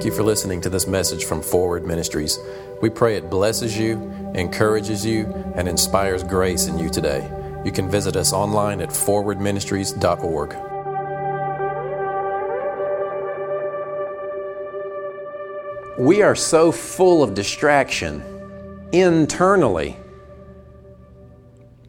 Thank you for listening to this message from Forward Ministries. We pray it blesses you, encourages you, and inspires grace in you today. You can visit us online at forwardministries.org. We are so full of distraction internally.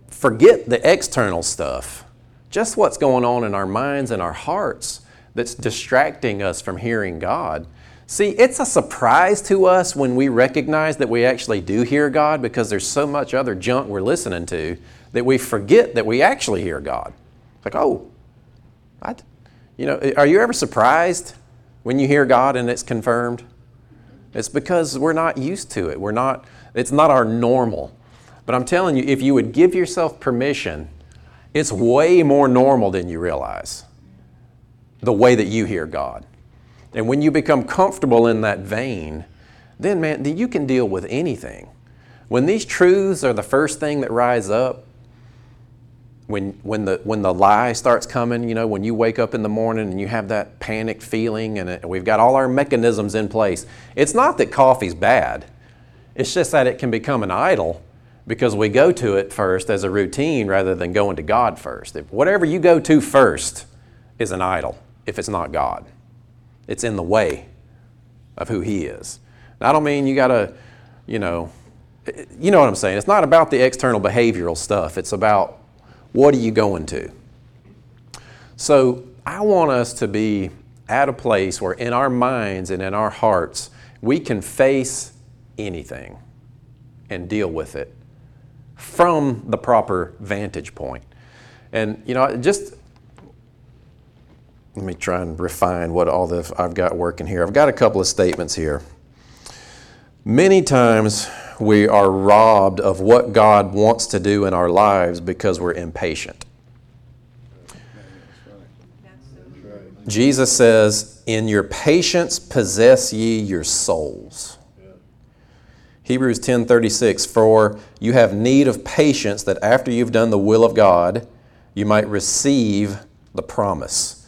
Forget the external stuff, just what's going on in our minds and our hearts that's distracting us from hearing God. See, it's a surprise to us when we recognize that we actually do hear God because there's so much other junk we're listening to that we forget that we actually hear God. It's Like, oh, I, you know, are you ever surprised when you hear God and it's confirmed? It's because we're not used to it. We're not, it's not our normal. But I'm telling you, if you would give yourself permission, it's way more normal than you realize the way that you hear God. And when you become comfortable in that vein, then man, you can deal with anything. When these truths are the first thing that rise up, when, when, the, when the lie starts coming, you know, when you wake up in the morning and you have that panicked feeling and it, we've got all our mechanisms in place, it's not that coffee's bad. It's just that it can become an idol because we go to it first as a routine rather than going to God first. If whatever you go to first is an idol if it's not God. It's in the way of who He is. Now, I don't mean you got to, you know, you know what I'm saying. It's not about the external behavioral stuff, it's about what are you going to. So, I want us to be at a place where in our minds and in our hearts, we can face anything and deal with it from the proper vantage point. And, you know, just let me try and refine what all the I've got working here. I've got a couple of statements here. Many times we are robbed of what God wants to do in our lives because we're impatient. Jesus says, In your patience possess ye your souls. Hebrews 10:36 For you have need of patience that after you've done the will of God you might receive the promise.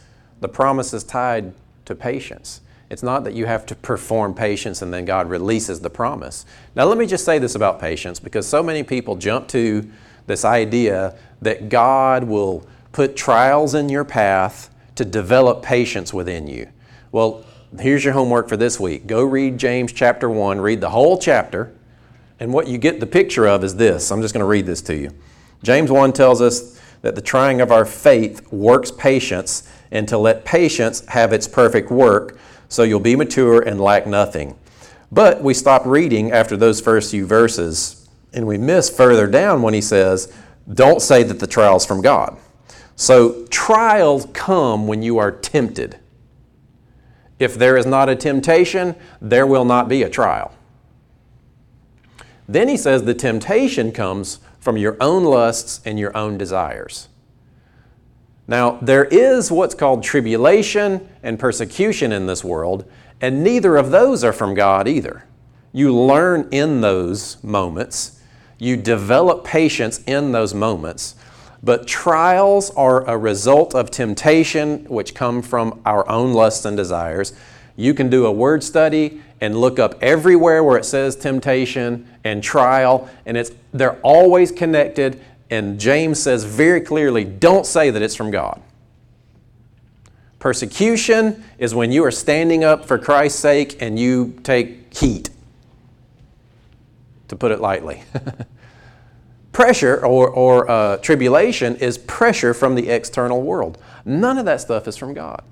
The promise is tied to patience. It's not that you have to perform patience and then God releases the promise. Now, let me just say this about patience because so many people jump to this idea that God will put trials in your path to develop patience within you. Well, here's your homework for this week. Go read James chapter 1, read the whole chapter, and what you get the picture of is this. I'm just going to read this to you. James 1 tells us that the trying of our faith works patience and to let patience have its perfect work, so you'll be mature and lack nothing. But we stop reading after those first few verses, and we miss further down when he says, Don't say that the trial's from God. So trials come when you are tempted. If there is not a temptation, there will not be a trial. Then he says the temptation comes from your own lusts and your own desires. Now, there is what's called tribulation and persecution in this world, and neither of those are from God either. You learn in those moments, you develop patience in those moments, but trials are a result of temptation which come from our own lusts and desires. You can do a word study and look up everywhere where it says temptation and trial, and it's, they're always connected and James says very clearly don't say that it's from God. Persecution is when you are standing up for Christ's sake and you take heat, to put it lightly. pressure or, or uh, tribulation is pressure from the external world. None of that stuff is from God.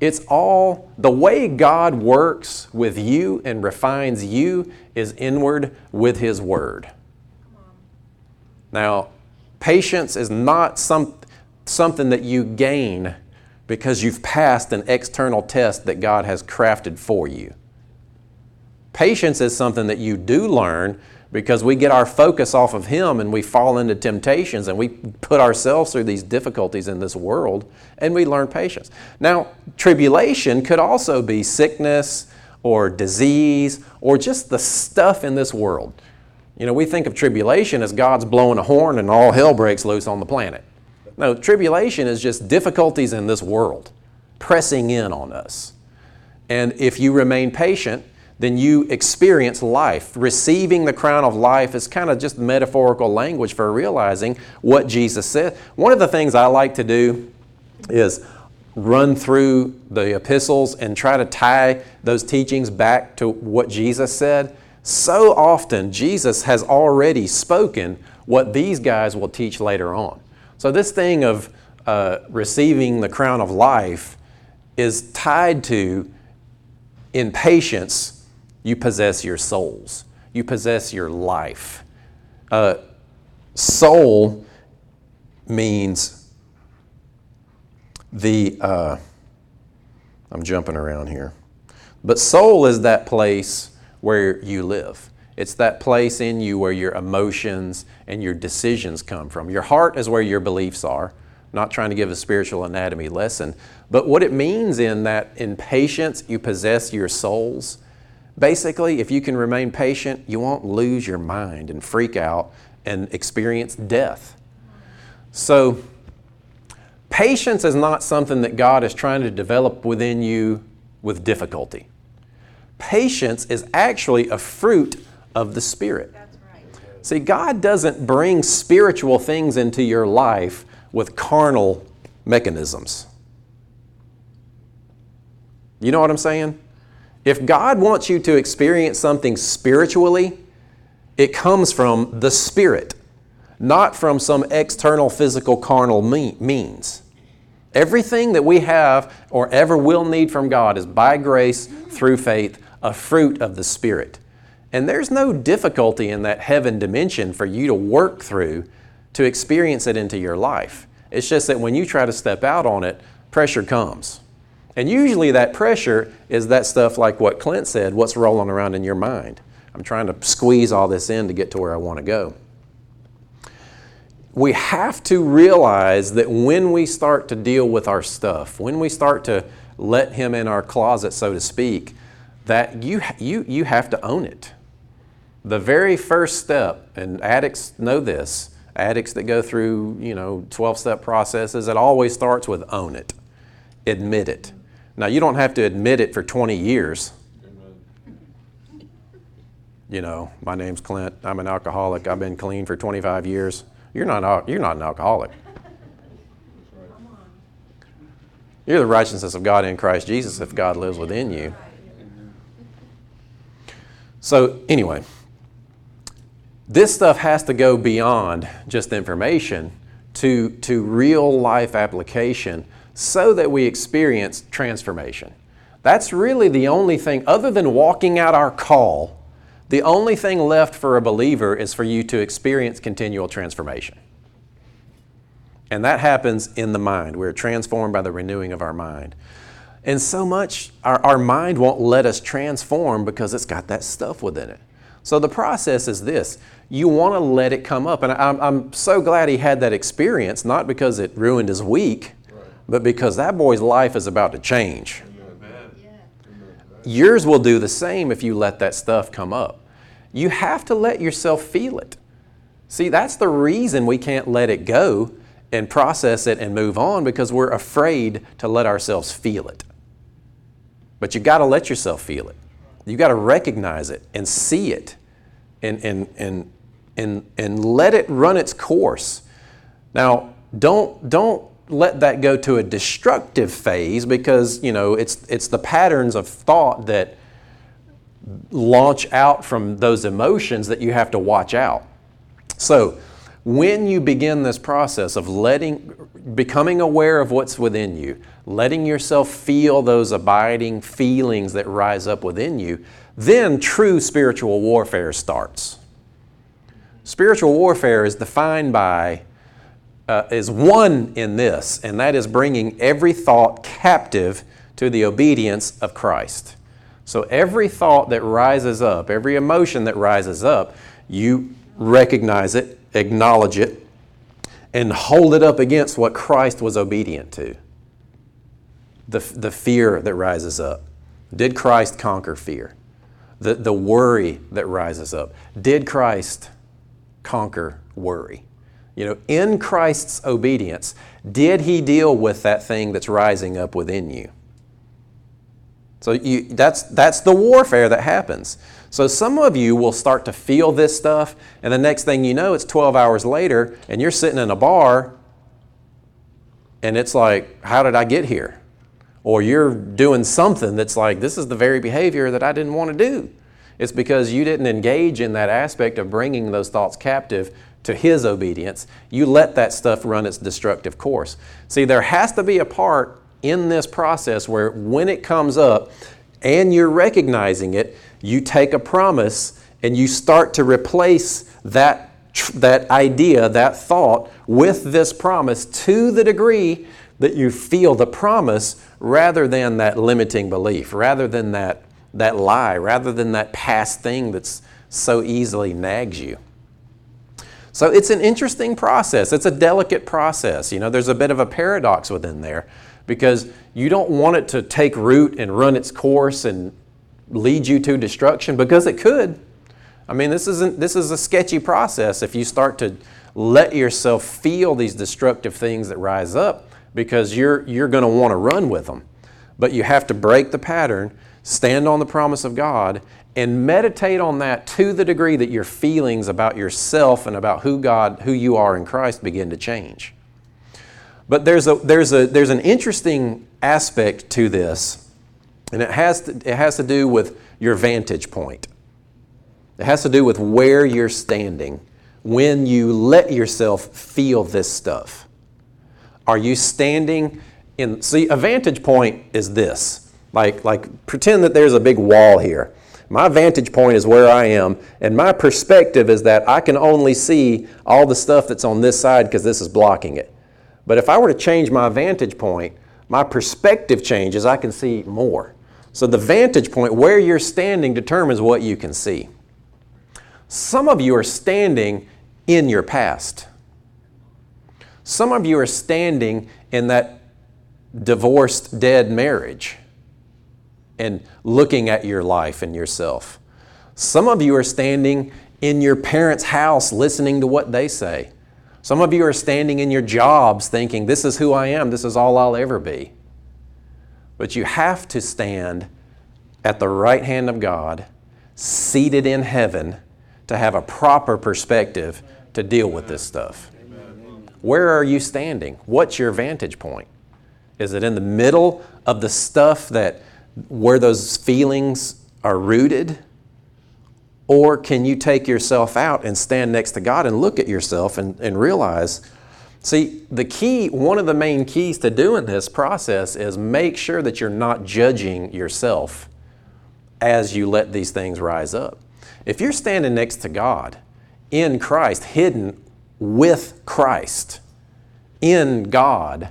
It's all the way God works with you and refines you is inward with His Word. Now, Patience is not some, something that you gain because you've passed an external test that God has crafted for you. Patience is something that you do learn because we get our focus off of Him and we fall into temptations and we put ourselves through these difficulties in this world and we learn patience. Now, tribulation could also be sickness or disease or just the stuff in this world. You know, we think of tribulation as God's blowing a horn and all hell breaks loose on the planet. No, tribulation is just difficulties in this world pressing in on us. And if you remain patient, then you experience life. Receiving the crown of life is kind of just metaphorical language for realizing what Jesus said. One of the things I like to do is run through the epistles and try to tie those teachings back to what Jesus said. So often, Jesus has already spoken what these guys will teach later on. So, this thing of uh, receiving the crown of life is tied to, in patience, you possess your souls, you possess your life. Uh, soul means the, uh, I'm jumping around here, but soul is that place where you live. It's that place in you where your emotions and your decisions come from. Your heart is where your beliefs are. not trying to give a spiritual anatomy lesson, but what it means in that in patience you possess your souls. Basically, if you can remain patient, you won't lose your mind and freak out and experience death. So, patience is not something that God is trying to develop within you with difficulty. Patience is actually a fruit of the Spirit. See, God doesn't bring spiritual things into your life with carnal mechanisms. You know what I'm saying? If God wants you to experience something spiritually, it comes from the Spirit, not from some external physical carnal means. Everything that we have or ever will need from God is by grace through faith, a fruit of the Spirit. And there's no difficulty in that heaven dimension for you to work through to experience it into your life. It's just that when you try to step out on it, pressure comes. And usually that pressure is that stuff like what Clint said, what's rolling around in your mind. I'm trying to squeeze all this in to get to where I want to go. We have to realize that when we start to deal with our stuff, when we start to let Him in our closet, so to speak, that you, you, you have to own it. The very first step, and addicts know this, addicts that go through, you know, 12 step processes, it always starts with own it, admit it. Now, you don't have to admit it for 20 years. You know, my name's Clint. I'm an alcoholic. I've been clean for 25 years. You're not, you're not an alcoholic. You're the righteousness of God in Christ Jesus if God lives within you. So, anyway, this stuff has to go beyond just information to, to real life application so that we experience transformation. That's really the only thing, other than walking out our call, the only thing left for a believer is for you to experience continual transformation. And that happens in the mind. We're transformed by the renewing of our mind. And so much, our, our mind won't let us transform because it's got that stuff within it. So the process is this you want to let it come up. And I'm, I'm so glad he had that experience, not because it ruined his week, but because that boy's life is about to change. Yours will do the same if you let that stuff come up. You have to let yourself feel it. See, that's the reason we can't let it go and process it and move on because we're afraid to let ourselves feel it. But you got to let yourself feel it. You got to recognize it and see it and, and, and, and, and let it run its course. Now, don't, don't let that go to a destructive phase because you know it's it's the patterns of thought that launch out from those emotions that you have to watch out. So, when you begin this process of letting becoming aware of what's within you, letting yourself feel those abiding feelings that rise up within you, then true spiritual warfare starts. Spiritual warfare is defined by uh, is one in this, and that is bringing every thought captive to the obedience of Christ. So every thought that rises up, every emotion that rises up, you recognize it, acknowledge it, and hold it up against what Christ was obedient to. The, the fear that rises up. Did Christ conquer fear? The, the worry that rises up. Did Christ conquer worry? You know, in Christ's obedience, did he deal with that thing that's rising up within you? So you, that's, that's the warfare that happens. So some of you will start to feel this stuff, and the next thing you know, it's 12 hours later, and you're sitting in a bar, and it's like, how did I get here? Or you're doing something that's like, this is the very behavior that I didn't want to do. It's because you didn't engage in that aspect of bringing those thoughts captive to His obedience. You let that stuff run its destructive course. See, there has to be a part in this process where when it comes up and you're recognizing it, you take a promise and you start to replace that that idea, that thought, with this promise to the degree that you feel the promise rather than that limiting belief, rather than that, that lie, rather than that past thing that's so easily nags you. So it's an interesting process. It's a delicate process. You know, there's a bit of a paradox within there because you don't want it to take root and run its course and lead you to destruction because it could. I mean, this isn't this is a sketchy process if you start to let yourself feel these destructive things that rise up because you're you're going to want to run with them. But you have to break the pattern, stand on the promise of God and meditate on that to the degree that your feelings about yourself and about who God who you are in Christ begin to change. But there's, a, there's, a, there's an interesting aspect to this, and it has, to, it has to do with your vantage point. It has to do with where you're standing when you let yourself feel this stuff. Are you standing in, see, a vantage point is this. Like, like pretend that there's a big wall here. My vantage point is where I am, and my perspective is that I can only see all the stuff that's on this side because this is blocking it. But if I were to change my vantage point, my perspective changes, I can see more. So the vantage point, where you're standing, determines what you can see. Some of you are standing in your past. Some of you are standing in that divorced, dead marriage and looking at your life and yourself. Some of you are standing in your parents' house listening to what they say. Some of you are standing in your jobs thinking, This is who I am, this is all I'll ever be. But you have to stand at the right hand of God, seated in heaven, to have a proper perspective to deal with this stuff. Where are you standing? What's your vantage point? Is it in the middle of the stuff that where those feelings are rooted? Or can you take yourself out and stand next to God and look at yourself and, and realize? See, the key, one of the main keys to doing this process is make sure that you're not judging yourself as you let these things rise up. If you're standing next to God in Christ, hidden with Christ in God,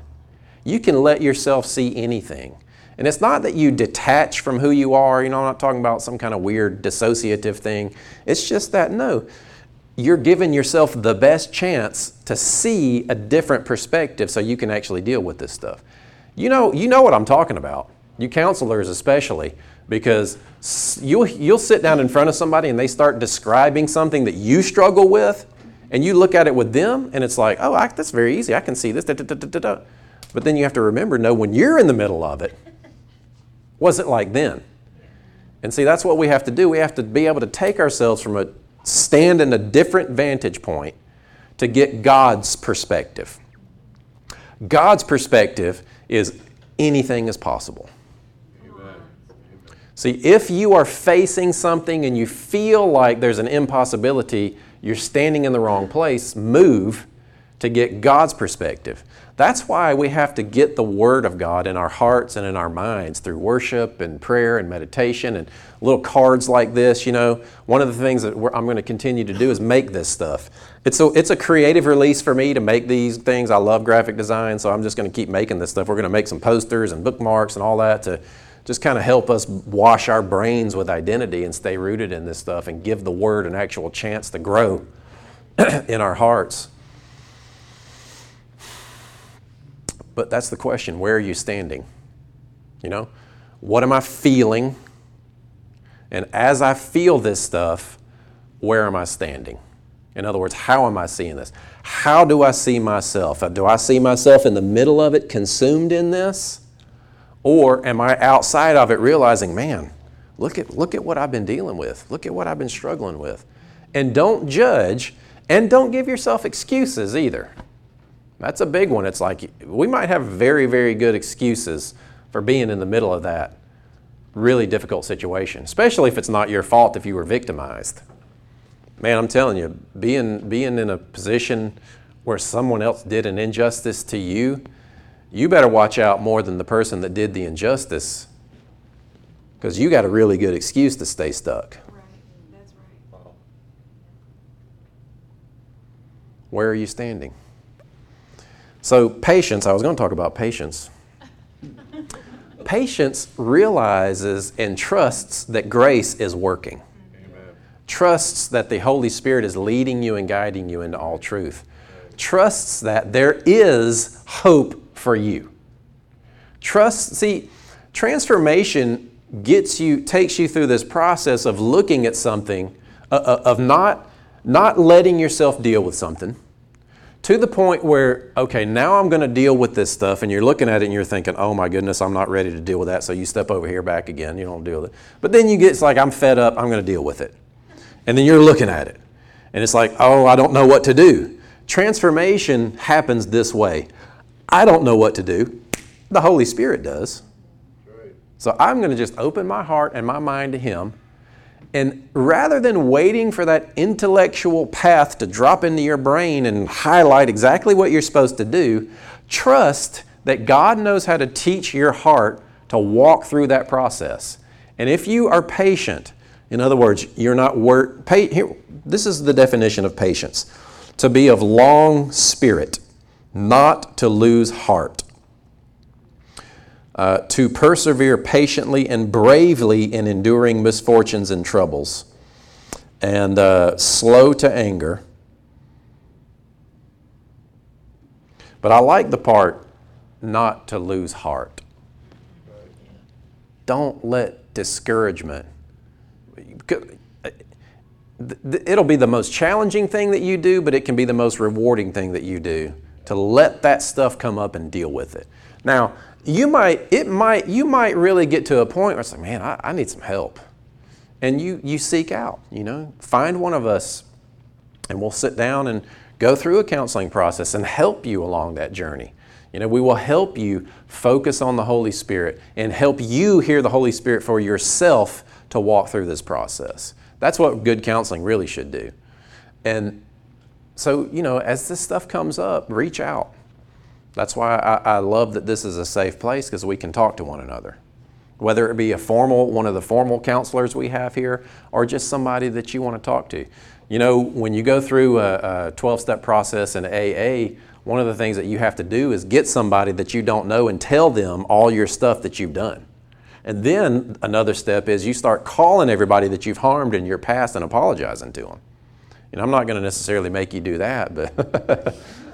you can let yourself see anything. And it's not that you detach from who you are, you know, I'm not talking about some kind of weird dissociative thing. It's just that, no, you're giving yourself the best chance to see a different perspective so you can actually deal with this stuff. You know, you know what I'm talking about, you counselors especially, because you'll, you'll sit down in front of somebody and they start describing something that you struggle with, and you look at it with them, and it's like, oh, I, that's very easy. I can see this. Da, da, da, but then you have to remember, no, when you're in the middle of it, was it like then? And see, that's what we have to do. We have to be able to take ourselves from a stand in a different vantage point to get God's perspective. God's perspective is anything is possible. See, if you are facing something and you feel like there's an impossibility, you're standing in the wrong place, move to get God's perspective. That's why we have to get the Word of God in our hearts and in our minds through worship and prayer and meditation and little cards like this. You know, one of the things that I'm going to continue to do is make this stuff. It's a, it's a creative release for me to make these things. I love graphic design, so I'm just going to keep making this stuff. We're going to make some posters and bookmarks and all that to just kind of help us wash our brains with identity and stay rooted in this stuff and give the Word an actual chance to grow in our hearts. But that's the question where are you standing? You know, what am I feeling? And as I feel this stuff, where am I standing? In other words, how am I seeing this? How do I see myself? Do I see myself in the middle of it, consumed in this? Or am I outside of it realizing, man, look at, look at what I've been dealing with, look at what I've been struggling with? And don't judge and don't give yourself excuses either. That's a big one. It's like we might have very, very good excuses for being in the middle of that really difficult situation, especially if it's not your fault if you were victimized. Man, I'm telling you, being, being in a position where someone else did an injustice to you, you better watch out more than the person that did the injustice because you got a really good excuse to stay stuck. Right, that's right. Where are you standing? So, patience, I was going to talk about patience. patience realizes and trusts that grace is working, Amen. trusts that the Holy Spirit is leading you and guiding you into all truth, trusts that there is hope for you. Trust, see, transformation gets you, takes you through this process of looking at something, uh, uh, of not, not letting yourself deal with something to the point where, okay, now I'm going to deal with this stuff, and you're looking at it and you're thinking, oh my goodness, I'm not ready to deal with that. So you step over here back again, you don't deal with it. But then you get, it's like, I'm fed up, I'm going to deal with it. And then you're looking at it, and it's like, oh, I don't know what to do. Transformation happens this way I don't know what to do, the Holy Spirit does. So I'm going to just open my heart and my mind to Him. And rather than waiting for that intellectual path to drop into your brain and highlight exactly what you're supposed to do, trust that God knows how to teach your heart to walk through that process. And if you are patient, in other words, you're not wor- pa- this is the definition of patience to be of long spirit, not to lose heart uh, to persevere patiently and bravely in enduring misfortunes and troubles, and uh, slow to anger. But I like the part not to lose heart. Don't let discouragement. It'll be the most challenging thing that you do, but it can be the most rewarding thing that you do to let that stuff come up and deal with it. Now, you might, it might, you might really get to a point where it's like, man, I, I need some help. And you, you seek out, you know, find one of us and we'll sit down and go through a counseling process and help you along that journey. You know, we will help you focus on the Holy Spirit and help you hear the Holy Spirit for yourself to walk through this process. That's what good counseling really should do. And so, you know, as this stuff comes up, reach out. That's why I, I love that this is a safe place because we can talk to one another. Whether it be a formal, one of the formal counselors we have here, or just somebody that you want to talk to. You know, when you go through a 12 step process in AA, one of the things that you have to do is get somebody that you don't know and tell them all your stuff that you've done. And then another step is you start calling everybody that you've harmed in your past and apologizing to them. And I'm not going to necessarily make you do that, but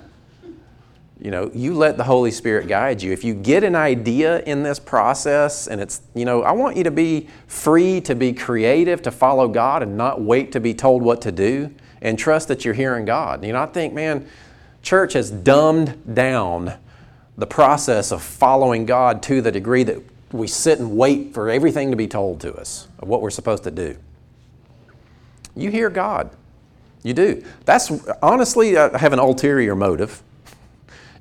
you know, you let the Holy Spirit guide you. If you get an idea in this process, and it's, you know, I want you to be free to be creative, to follow God, and not wait to be told what to do, and trust that you're hearing God. You know, I think, man, church has dumbed down the process of following God to the degree that we sit and wait for everything to be told to us of what we're supposed to do. You hear God. You do. That's honestly, I have an ulterior motive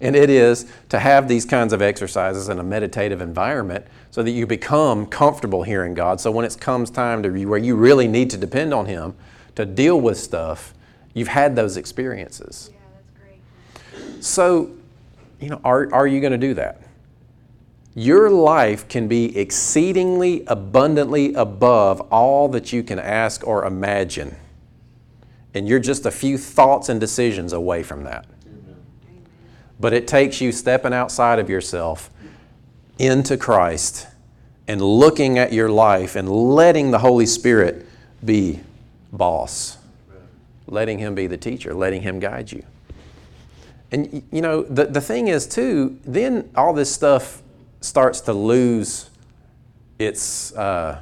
and it is to have these kinds of exercises in a meditative environment so that you become comfortable hearing God. So when it comes time to where you really need to depend on Him to deal with stuff, you've had those experiences. Yeah, that's great. So, you know, are, are you going to do that? Your life can be exceedingly abundantly above all that you can ask or imagine. And you're just a few thoughts and decisions away from that. But it takes you stepping outside of yourself into Christ and looking at your life and letting the Holy Spirit be boss, letting Him be the teacher, letting Him guide you. And you know, the, the thing is, too, then all this stuff starts to lose its, uh,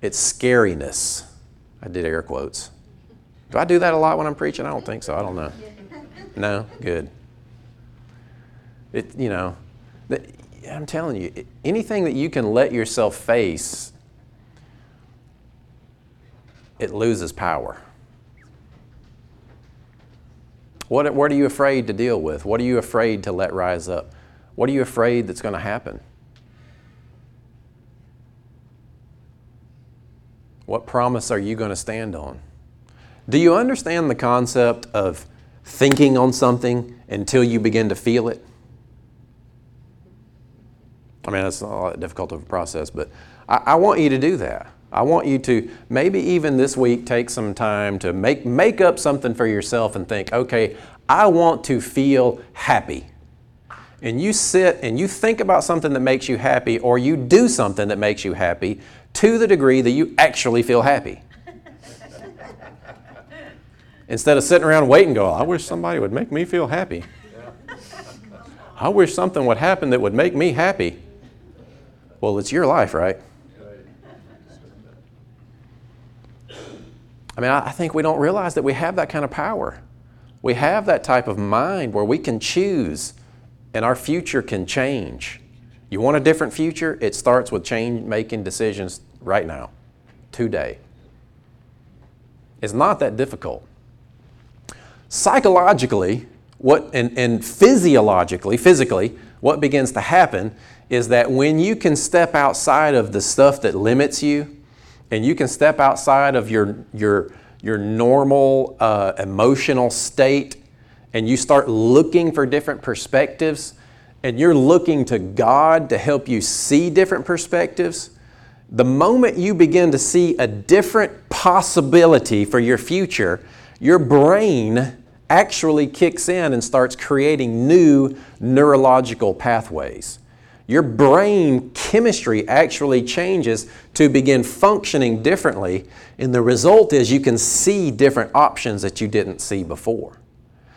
its scariness. I did air quotes. Do I do that a lot when I'm preaching? I don't think so. I don't know. No? Good. It, you know, I'm telling you, anything that you can let yourself face, it loses power. What, what are you afraid to deal with? What are you afraid to let rise up? What are you afraid that's going to happen? What promise are you going to stand on? Do you understand the concept of thinking on something until you begin to feel it? I mean, it's not that difficult of a process, but I, I want you to do that. I want you to maybe even this week take some time to make, make up something for yourself and think, okay, I want to feel happy. And you sit and you think about something that makes you happy, or you do something that makes you happy to the degree that you actually feel happy. Instead of sitting around waiting, go, I wish somebody would make me feel happy. I wish something would happen that would make me happy. Well, it's your life, right? I mean, I think we don't realize that we have that kind of power. We have that type of mind where we can choose and our future can change. You want a different future? It starts with change making decisions right now, today. It's not that difficult. Psychologically, what and, and physiologically, physically, what begins to happen is that when you can step outside of the stuff that limits you, and you can step outside of your, your, your normal uh, emotional state and you start looking for different perspectives and you're looking to God to help you see different perspectives, the moment you begin to see a different possibility for your future, your brain actually kicks in and starts creating new neurological pathways your brain chemistry actually changes to begin functioning differently, and the result is you can see different options that you didn't see before.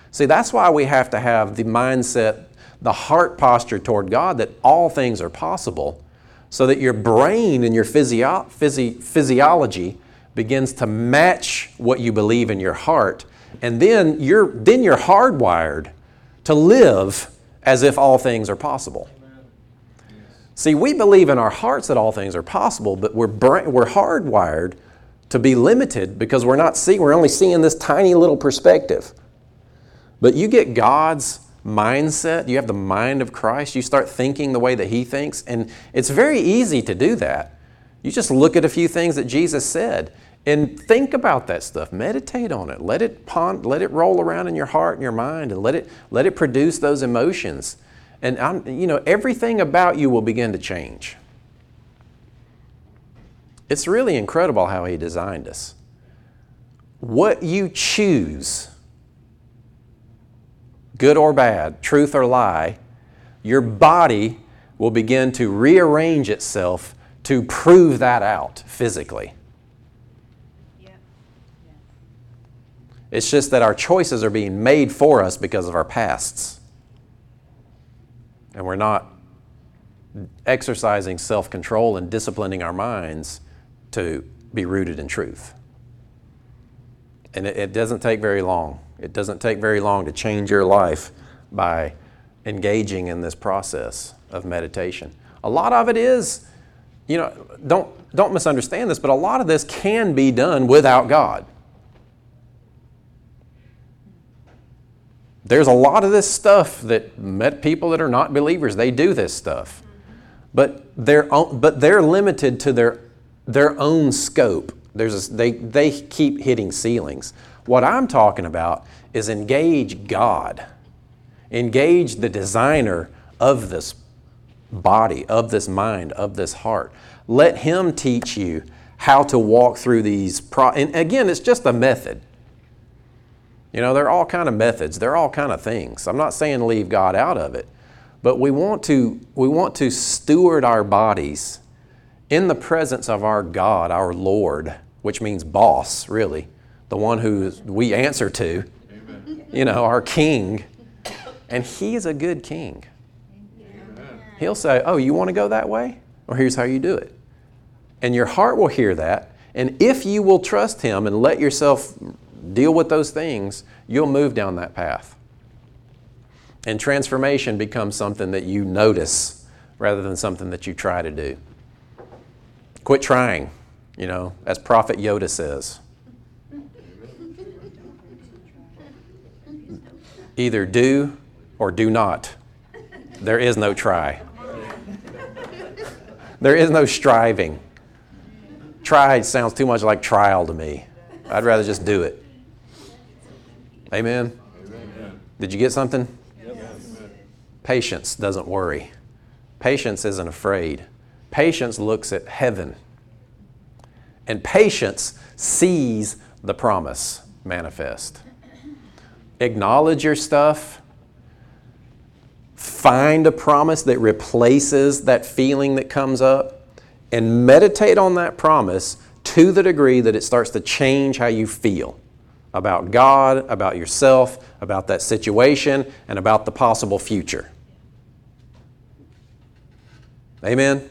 See, that's why we have to have the mindset, the heart posture toward God that all things are possible, so that your brain and your physio- physi- physiology begins to match what you believe in your heart, and then you're, then you're hardwired to live as if all things are possible. See, we believe in our hearts that all things are possible, but we're, we're hardwired to be limited because we're not seeing, we're only seeing this tiny little perspective. But you get God's mindset, you have the mind of Christ, you start thinking the way that He thinks, and it's very easy to do that. You just look at a few things that Jesus said and think about that stuff. Meditate on it. Let it let it roll around in your heart and your mind, and let it let it produce those emotions. And I'm, you know, everything about you will begin to change. It's really incredible how He designed us. What you choose, good or bad, truth or lie, your body will begin to rearrange itself to prove that out physically. It's just that our choices are being made for us because of our pasts and we're not exercising self control and disciplining our minds to be rooted in truth. And it, it, doesn't take very long. It doesn't take very long to change your life by engaging in this process of meditation. A lot of it is, you know, don't, don't misunderstand this, but a lot of this can be done without God. There's a lot of this stuff that met people that are not believers, they do this stuff. But they're, but they're limited to their, their own scope. There's a, they, they keep hitting ceilings. What I'm talking about is engage God, engage the designer of this body, of this mind, of this heart. Let Him teach you how to walk through these. Pro- and again, it's just a method. You know, there are all kind of methods, there are all kind of things. I'm not saying leave God out of it, but we want to we want to steward our bodies in the presence of our God, our Lord, which means boss, really, the one who we answer to. Amen. You know, our king. And he is a good king. Amen. He'll say, "Oh, you want to go that way? Well, here's how you do it." And your heart will hear that, and if you will trust him and let yourself deal with those things, you'll move down that path. And transformation becomes something that you notice rather than something that you try to do. Quit trying, you know, as Prophet Yoda says. Either do or do not. There is no try. There is no striving. Try sounds too much like trial to me. I'd rather just do it. Amen? Amen. Did you get something? Yes. Patience doesn't worry. Patience isn't afraid. Patience looks at heaven. And patience sees the promise manifest. Acknowledge your stuff. Find a promise that replaces that feeling that comes up and meditate on that promise to the degree that it starts to change how you feel about God, about yourself, about that situation, and about the possible future. Amen?